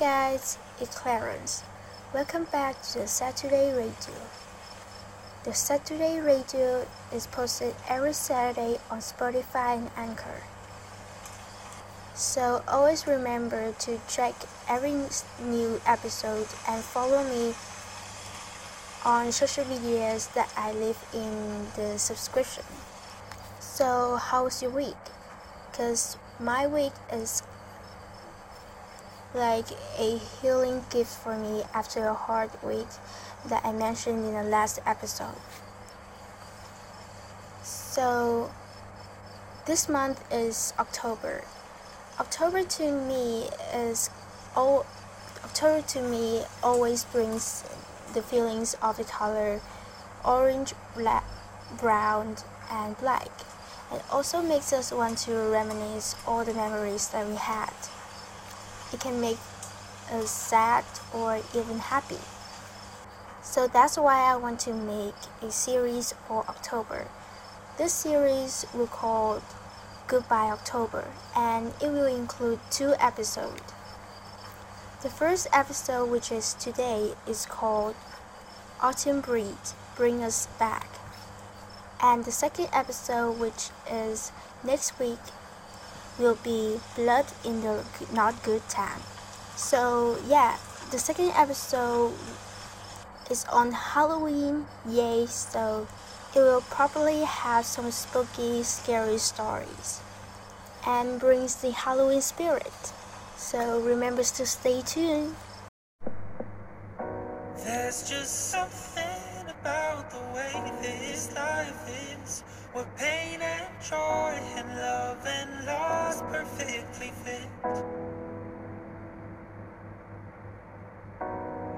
Guys, it's Clarence. Welcome back to the Saturday Radio. The Saturday Radio is posted every Saturday on Spotify and Anchor. So always remember to check every new episode and follow me on social medias that I leave in the subscription. So how's your week? Cause my week is like a healing gift for me after a hard week that I mentioned in the last episode. So, this month is October. October to me is all October to me always brings the feelings of the color orange, black, brown, and black. It also makes us want to reminisce all the memories that we had. It can make us sad or even happy. So that's why I want to make a series for October. This series will call Goodbye October and it will include two episodes. The first episode, which is today, is called Autumn Breeze Bring Us Back. And the second episode, which is next week, will be Blood in the Not Good Time. So, yeah, the second episode is on Halloween, yay, so it will probably have some spooky, scary stories and brings the Halloween spirit. So, remember to stay tuned. There's just something about the way this life is. Where pain and joy and love and loss perfectly fit.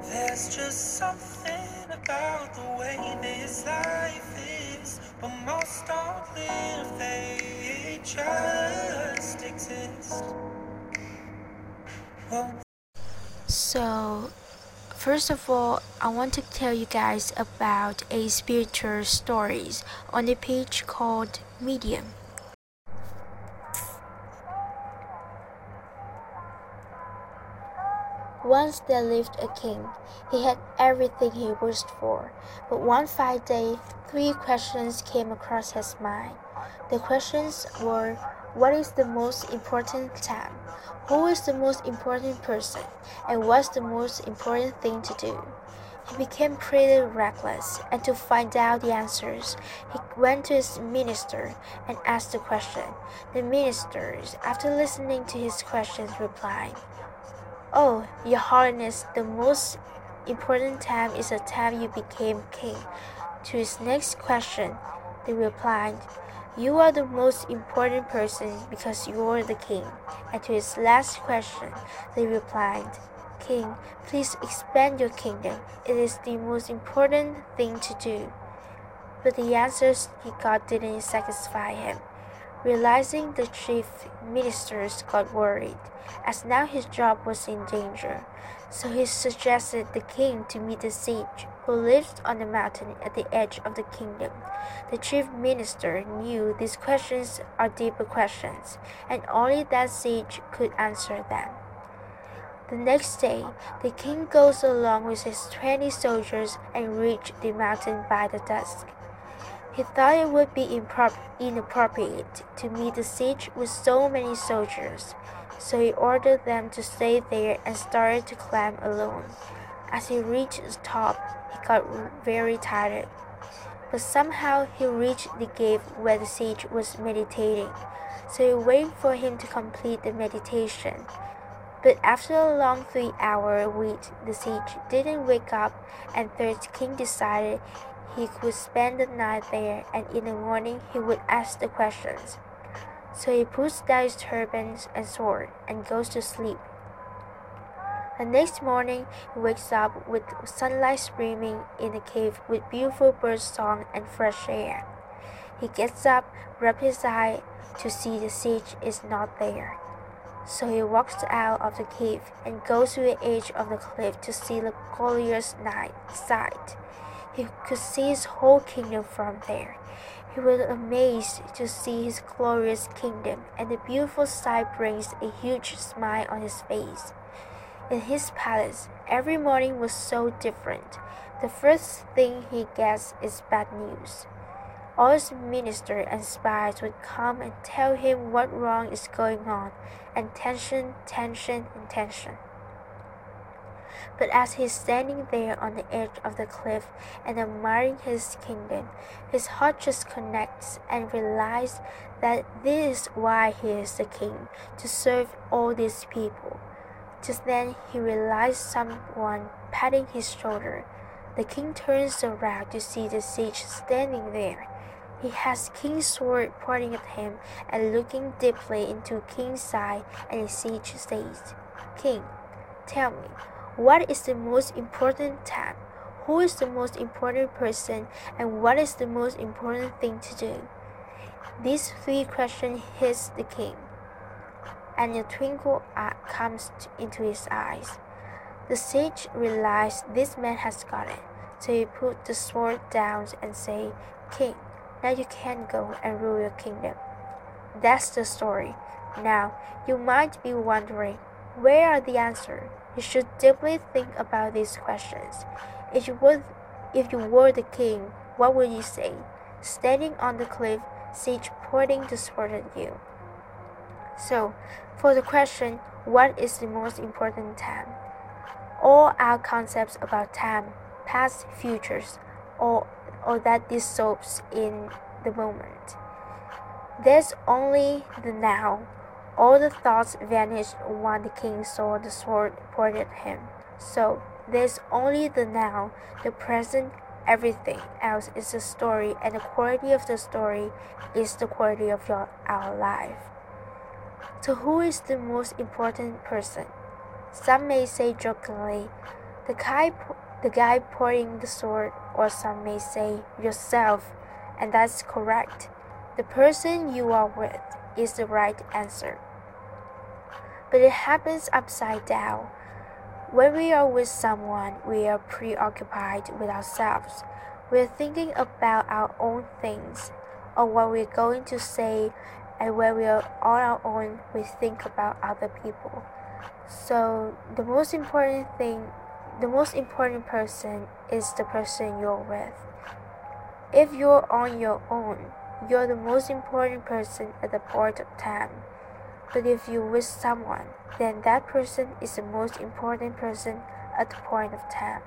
There's just something about the way this life is. But most don't live, they just exist. Well, So, first of all, I want to tell you guys about a spiritual stories on the page called Medium. Once there lived a king. He had everything he wished for. But one fine day, three questions came across his mind. The questions were What is the most important time? Who is the most important person? And what's the most important thing to do? He became pretty reckless, and to find out the answers, he went to his minister and asked the question. The minister, after listening to his questions, replied, Oh, Your Holiness, the most important time is the time you became king. To his next question, they replied, You are the most important person because you are the king. And to his last question, they replied, King, please expand your kingdom. It is the most important thing to do. But the answers he got didn't satisfy him. Realizing the chief ministers got worried, as now his job was in danger. So he suggested the king to meet the sage who lived on the mountain at the edge of the kingdom. The chief minister knew these questions are deeper questions, and only that sage could answer them. The next day, the king goes along with his twenty soldiers and reach the mountain by the dusk. He thought it would be inappropriate to meet the siege with so many soldiers, so he ordered them to stay there and started to climb alone. As he reached the top, he got very tired. But somehow he reached the cave where the sage was meditating, so he waited for him to complete the meditation. But after a long three hour wait, the sage didn't wake up, and third king decided he could spend the night there, and in the morning he would ask the questions. So he puts down his turban and sword and goes to sleep. The next morning, he wakes up with sunlight streaming in the cave with beautiful bird song and fresh air. He gets up, rubs his eye to see the sage is not there. So he walks out of the cave and goes to the edge of the cliff to see the glorious night sight. He could see his whole kingdom from there. He was amazed to see his glorious kingdom, and the beautiful sight brings a huge smile on his face. In his palace, every morning was so different. The first thing he gets is bad news. All his ministers and spies would come and tell him what wrong is going on, and tension, tension, and tension. But as he's standing there on the edge of the cliff and admiring his kingdom, his heart just connects and realizes that this is why he is the king, to serve all these people. Just then he realized someone patting his shoulder. The king turns around to see the sage standing there. He has King's sword pointing at him and looking deeply into King's eye, and the sage says, King, tell me, what is the most important time? Who is the most important person? And what is the most important thing to do? These three questions hit the king, and a twinkle comes into his eyes. The sage realized this man has got it, so he put the sword down and said, King, now you can go and rule your kingdom. That's the story. Now, you might be wondering, where are the answers? You should deeply think about these questions. If you were, if you were the king, what would you say? Standing on the cliff, Sage pointing to sword at you. So, for the question, what is the most important time? All our concepts about time, past, futures, or, or that dissolves in the moment. There's only the now all the thoughts vanished when the king saw the sword pointed at him. So there's only the now, the present, everything else is a story, and the quality of the story is the quality of your, our life. So, who is the most important person? Some may say jokingly, the guy, the guy pointing the sword, or some may say yourself, and that's correct. The person you are with is the right answer. But it happens upside down. When we are with someone, we are preoccupied with ourselves. We're thinking about our own things or what we're going to say, and when we are on our own, we think about other people. So, the most important thing, the most important person is the person you're with. If you're on your own, you're the most important person at the point of time. But if you wish someone, then that person is the most important person at the point of time.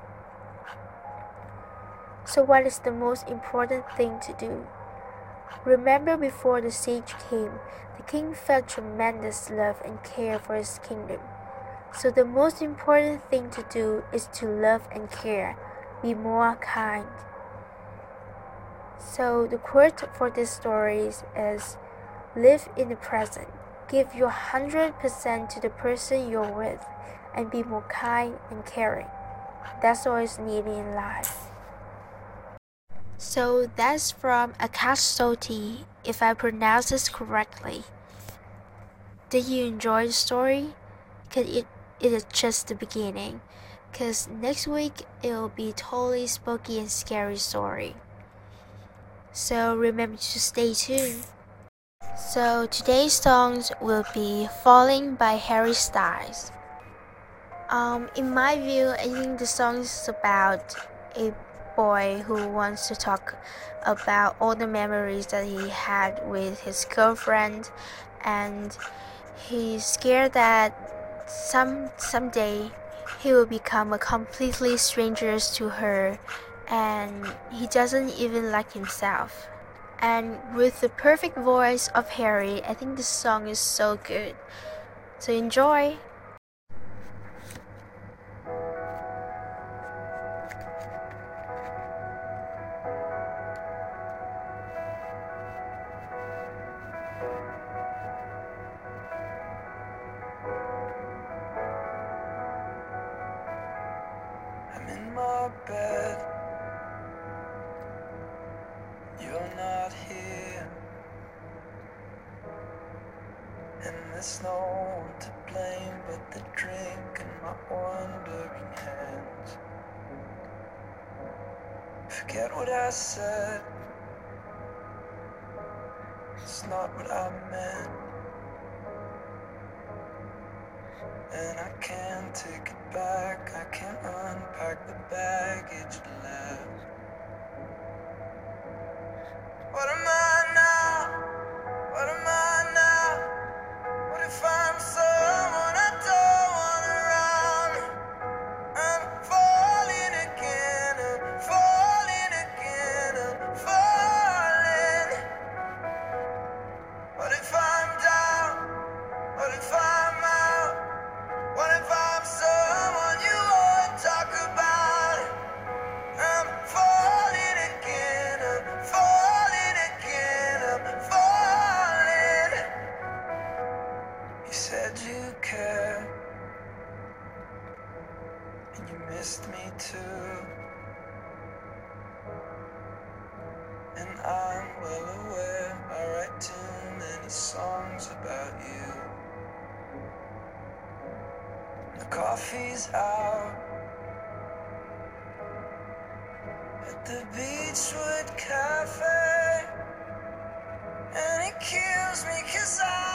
So, what is the most important thing to do? Remember, before the sage came, the king felt tremendous love and care for his kingdom. So, the most important thing to do is to love and care, be more kind, so the quote for this story is live in the present. Give your 100% to the person you're with and be more kind and caring. That's all is needed in life. So that's from Akash Soti, if I pronounce this correctly. Did you enjoy the story? Cause it, it is just the beginning. Cause next week it'll be totally spooky and scary story so remember to stay tuned. So today's songs will be Falling by Harry Styles. Um, in my view, I think the song is about a boy who wants to talk about all the memories that he had with his girlfriend and he's scared that some someday he will become a completely stranger to her and he doesn't even like himself. And with the perfect voice of Harry, I think this song is so good. So enjoy! I'm in my bed. What I said, the Beachwood Cafe. And it kills me cause I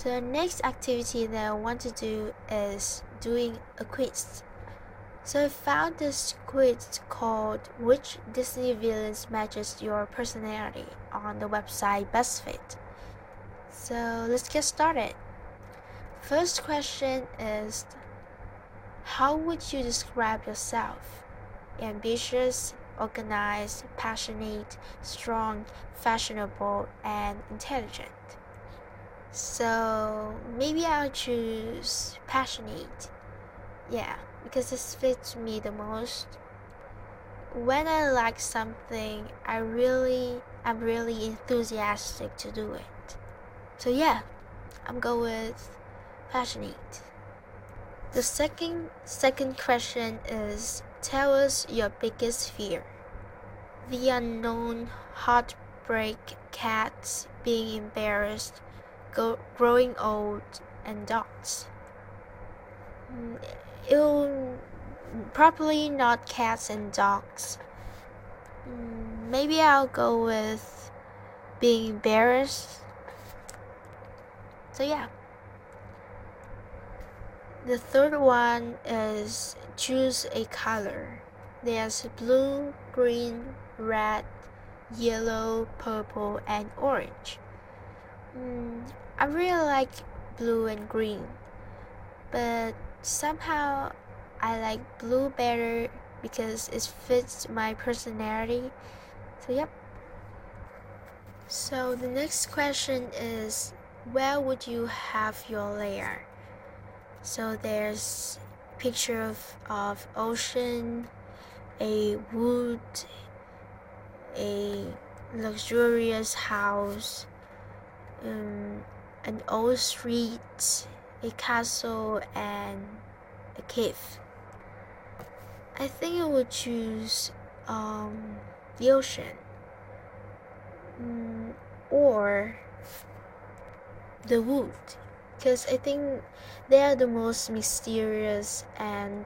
So the next activity that I want to do is doing a quiz. So I found this quiz called Which Disney Villains Matches Your Personality on the website BuzzFeed. So let's get started. First question is How would you describe yourself? Ambitious, organized, passionate, strong, fashionable, and intelligent. So maybe I'll choose passionate. Yeah, because this fits me the most. When I like something, I really I'm really enthusiastic to do it. So yeah, I'm going with passionate. The second second question is tell us your biggest fear. The unknown, heartbreak, cats, being embarrassed, go, growing old, and dogs. Mm, probably not cats and dogs. Mm, Maybe I'll go with being embarrassed. So yeah. The third one is choose a color. There's blue, green, red, yellow, purple, and orange. Mm, I really like blue and green, but somehow I like blue better because it fits my personality. So, yep. So, the next question is where would you have your lair? So, there's picture of, of ocean, a wood, a luxurious house, um, an old street, a castle, and a cave. I think I would choose um, the ocean mm, or the wood because I think they are the most mysterious and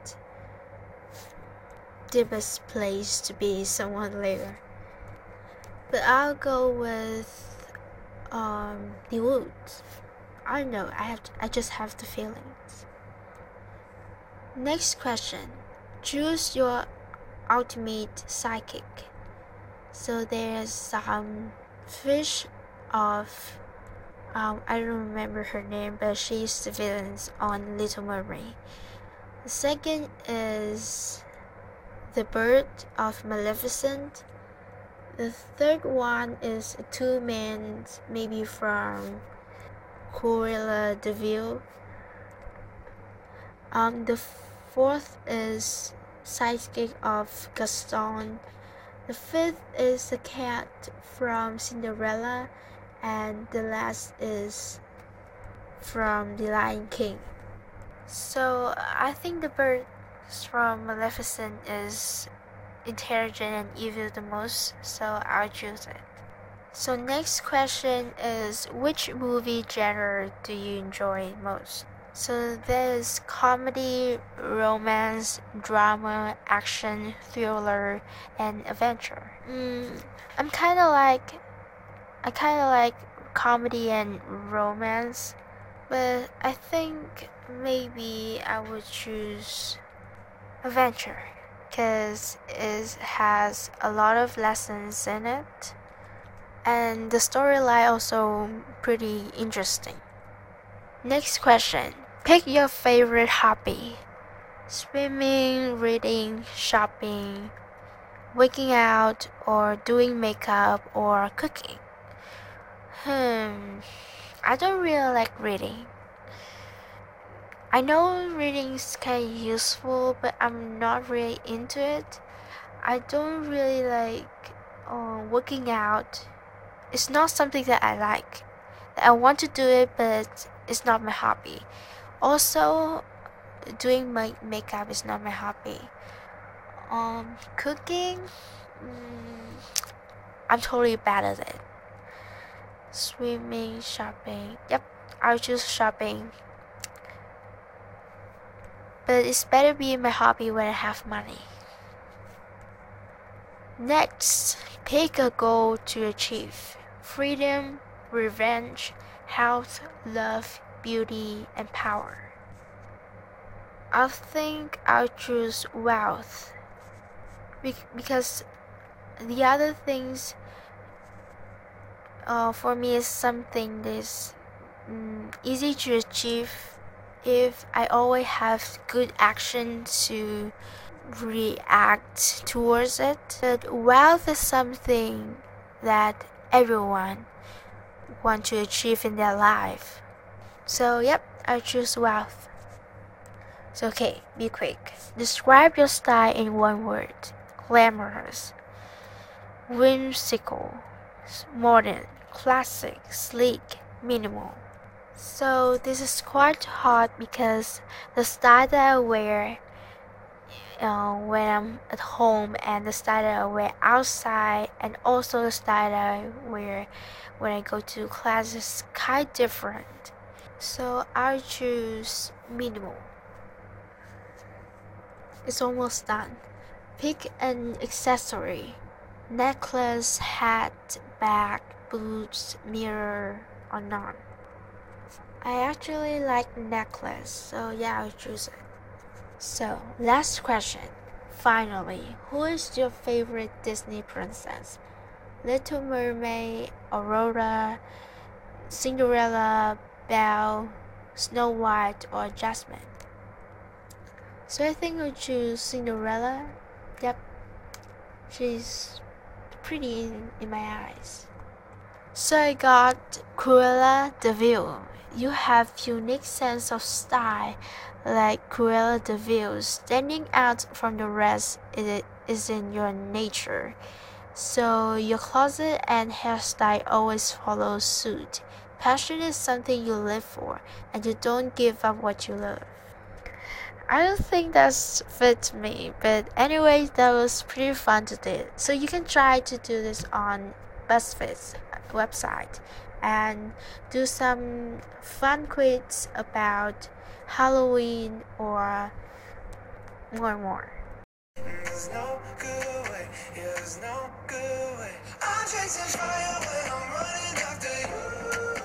deepest place to be someone later. But I'll go with um, the woods. I don't know. I have. To, I just have the feelings. Next question. Choose your ultimate psychic. So there's some fish of um, I don't remember her name, but she's the villain on Little Mermaid. The second is the bird of Maleficent. The third one is two men, maybe from Cruella de. Um, the fourth is sidekick of Gaston. The fifth is the cat from Cinderella, and the last is from The Lion King. So I think the bird from Maleficent is intelligent and evil the most, so I'll choose it. So next question is which movie genre do you enjoy most? So there's comedy, romance, drama, action, thriller, and adventure. Mm, I'm kind of like, I kind of like comedy and romance, but I think maybe I would choose adventure because it has a lot of lessons in it and the storyline also pretty interesting. Next question. Pick your favorite hobby. Swimming, reading, shopping, waking out, or doing makeup or cooking. Hmm, I don't really like reading. I know reading is kind of useful, but I'm not really into it. I don't really like uh, working out. It's not something that I like. I want to do it, but it's not my hobby. Also, doing my makeup is not my hobby. Um, cooking, mm, I'm totally bad at it. Swimming, shopping. Yep, I'll choose shopping. But it's better be my hobby when I have money. Next, pick a goal to achieve freedom, revenge, health, love, beauty, and power. I think I'll choose wealth because the other things uh, for me is something that's mm, easy to achieve if I always have good action to react towards it. But wealth is something that everyone want to achieve in their life. So, yep, I choose wealth. So, okay, be quick. Describe your style in one word glamorous, whimsical, modern, classic, sleek, minimal. So, this is quite hard because the style that I wear uh, when I'm at home and the style that I wear outside and also the style that I wear when I go to class is quite different. So I choose minimal. It's almost done. Pick an accessory. Necklace, hat, bag, boots, mirror, or none. I actually like necklace, so yeah, I'll choose it. So, last question. Finally, who is your favorite Disney princess? Little Mermaid, Aurora, Cinderella, Belle, Snow White, or Jasmine? So I think I'll choose Cinderella. Yep, she's pretty in, in my eyes. So I got Cruella de Vil. You have unique sense of style like Cruella de Vil, standing out from the rest is in your nature. So your closet and hairstyle always follow suit. Passion is something you live for, and you don't give up what you love. I don't think that's fit me, but anyway, that was pretty fun to do. So you can try to do this on BuzzFeed's website and do some fun quiz about Halloween or more and more. No way, no. I'm chasing fire I'm running after you.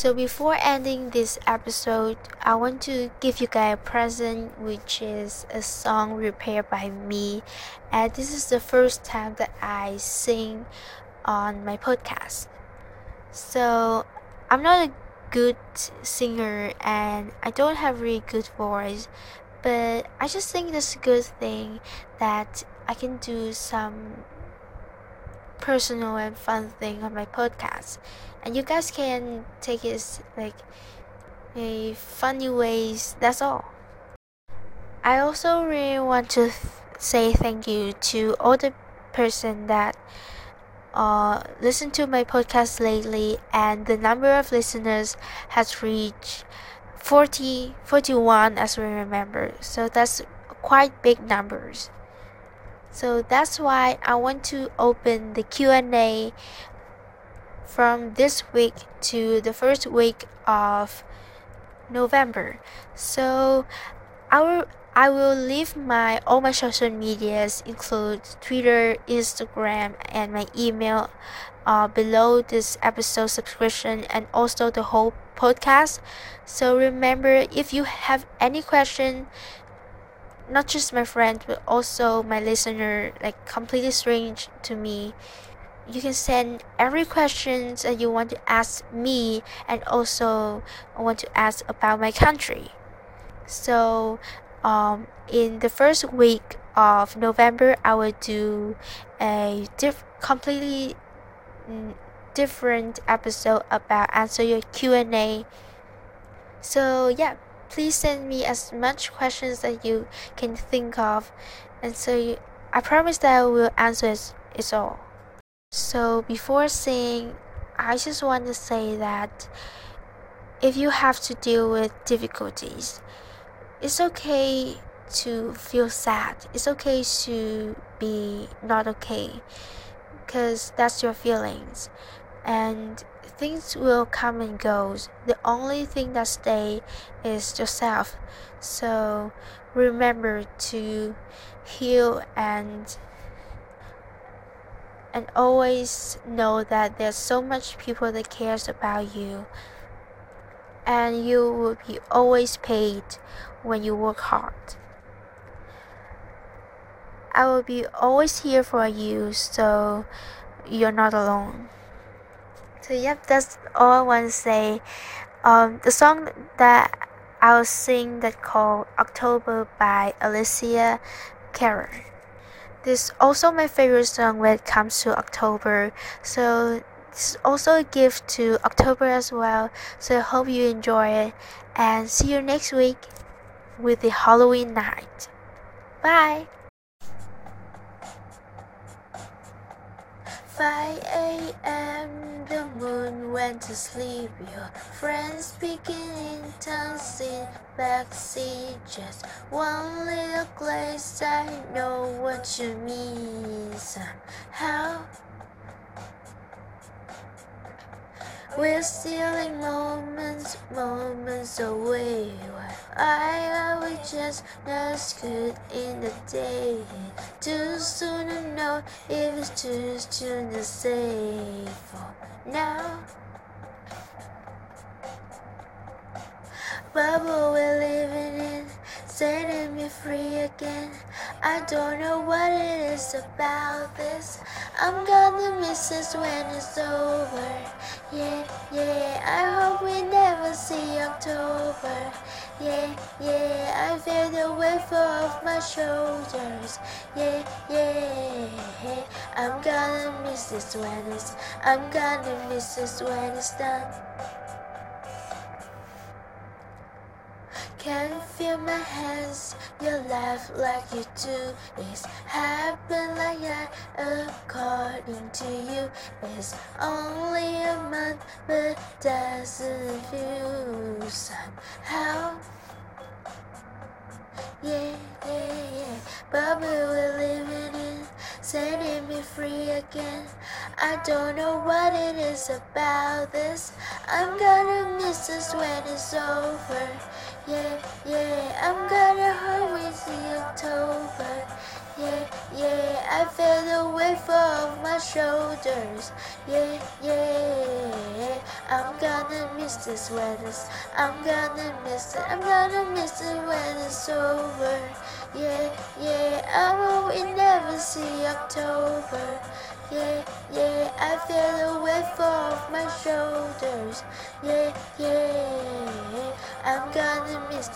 So before ending this episode, I want to give you guys a present, which is a song prepared by me, and this is the first time that I sing on my podcast. So I'm not a good singer, and I don't have really good voice, but I just think it's a good thing that I can do some personal and fun thing on my podcast. And you guys can take it like a funny ways that's all. I also really want to th- say thank you to all the person that uh listen to my podcast lately and the number of listeners has reached 40 41 as we remember. So that's quite big numbers so that's why I want to open the Q&A from this week to the first week of November. So I will I will leave my all my social medias include Twitter, Instagram and my email uh, below this episode subscription and also the whole podcast. So remember if you have any question not just my friend but also my listener like completely strange to me. You can send every questions that you want to ask me and also want to ask about my country. So um, in the first week of november i will do a diff- completely mm, different episode about answer your q&a so yeah please send me as much questions that you can think of and so you, i promise that i will answer it, it all. So before saying i just want to say that if you have to deal with difficulties it's okay to feel sad. It's okay to be not okay because that's your feelings. And things will come and go. the only thing that stay is yourself. So remember to heal and and always know that there's so much people that cares about you. And you will be always paid when you work hard. I will be always here for you so you're not alone so yep, that's all I want to say. Um, the song that I'll sing that called October by Alessia Cara. This is also my favorite song when it comes to October. So this is also a gift to October as well. So I hope you enjoy it and see you next week with the Halloween night. Bye. 5 a.m. The moon went to sleep. Your friends speaking in tongues in backseat. Just one little glaze. I know what you mean. Somehow we're stealing moments, moments away. I was just not good in the day. Too soon to know if it's too soon to say for now. Bubble we're living in, setting me free again. I don't know what it is about this. I'm gonna miss this when it's over. Yeah, yeah, I hope we never see October. Yeah, yeah, I feel the weight off my shoulders. Yeah, yeah, I'm gonna miss this when it's, I'm gonna miss this when it's done. Can feel my hands, your laugh like you do. It's happen like that according to you. It's only a month, but doesn't feel somehow. Yeah, yeah, yeah. But we're living in, setting me free again. I don't know what it is about this. I'm gonna miss this when it's over. Yeah, yeah, I'm gonna hurry see October. Yeah, yeah, I feel the weight off my shoulders. Yeah, yeah, I'm gonna miss this it's, I'm gonna miss it. I'm gonna miss it when it's over. Yeah, yeah, I we never see October. Yeah, yeah, I feel the weight off my shoulders. Yeah, yeah,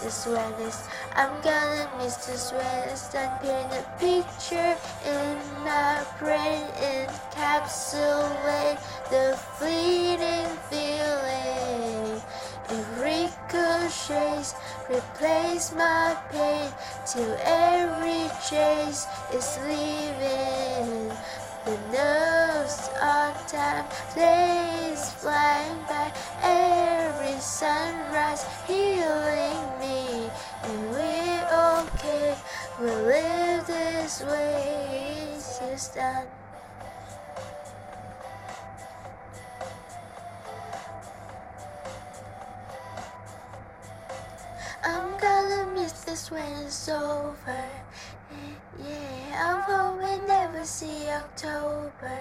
the sweaters. I'm gonna miss the sweaters. I'm paint a picture in my brain, encapsulate the fleeting feeling. It ricochets, replace my pain till every chase is leaving. The nerves on time, days flying by, every sunrise healing me. And we're okay, we'll live this way, it's just done. I'm gonna miss this when it's over. Yeah, see October.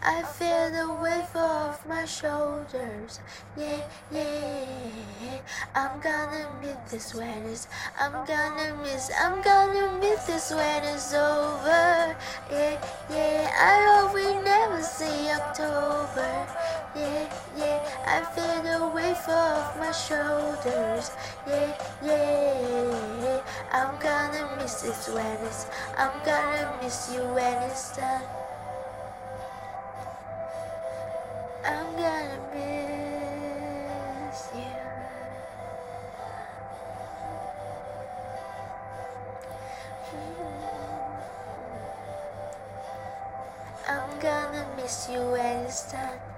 I feel the weight off my shoulders. Yeah, yeah. I'm gonna miss this when it's. I'm gonna miss. I'm gonna miss this when it's over. Yeah, yeah. I hope we never see October. Yeah, yeah. I feel the weight off my shoulders. Yeah, yeah. I'm gonna miss this when it's. I'm gonna miss you when it's done. I'm gonna miss you. I'm gonna miss you when it's done.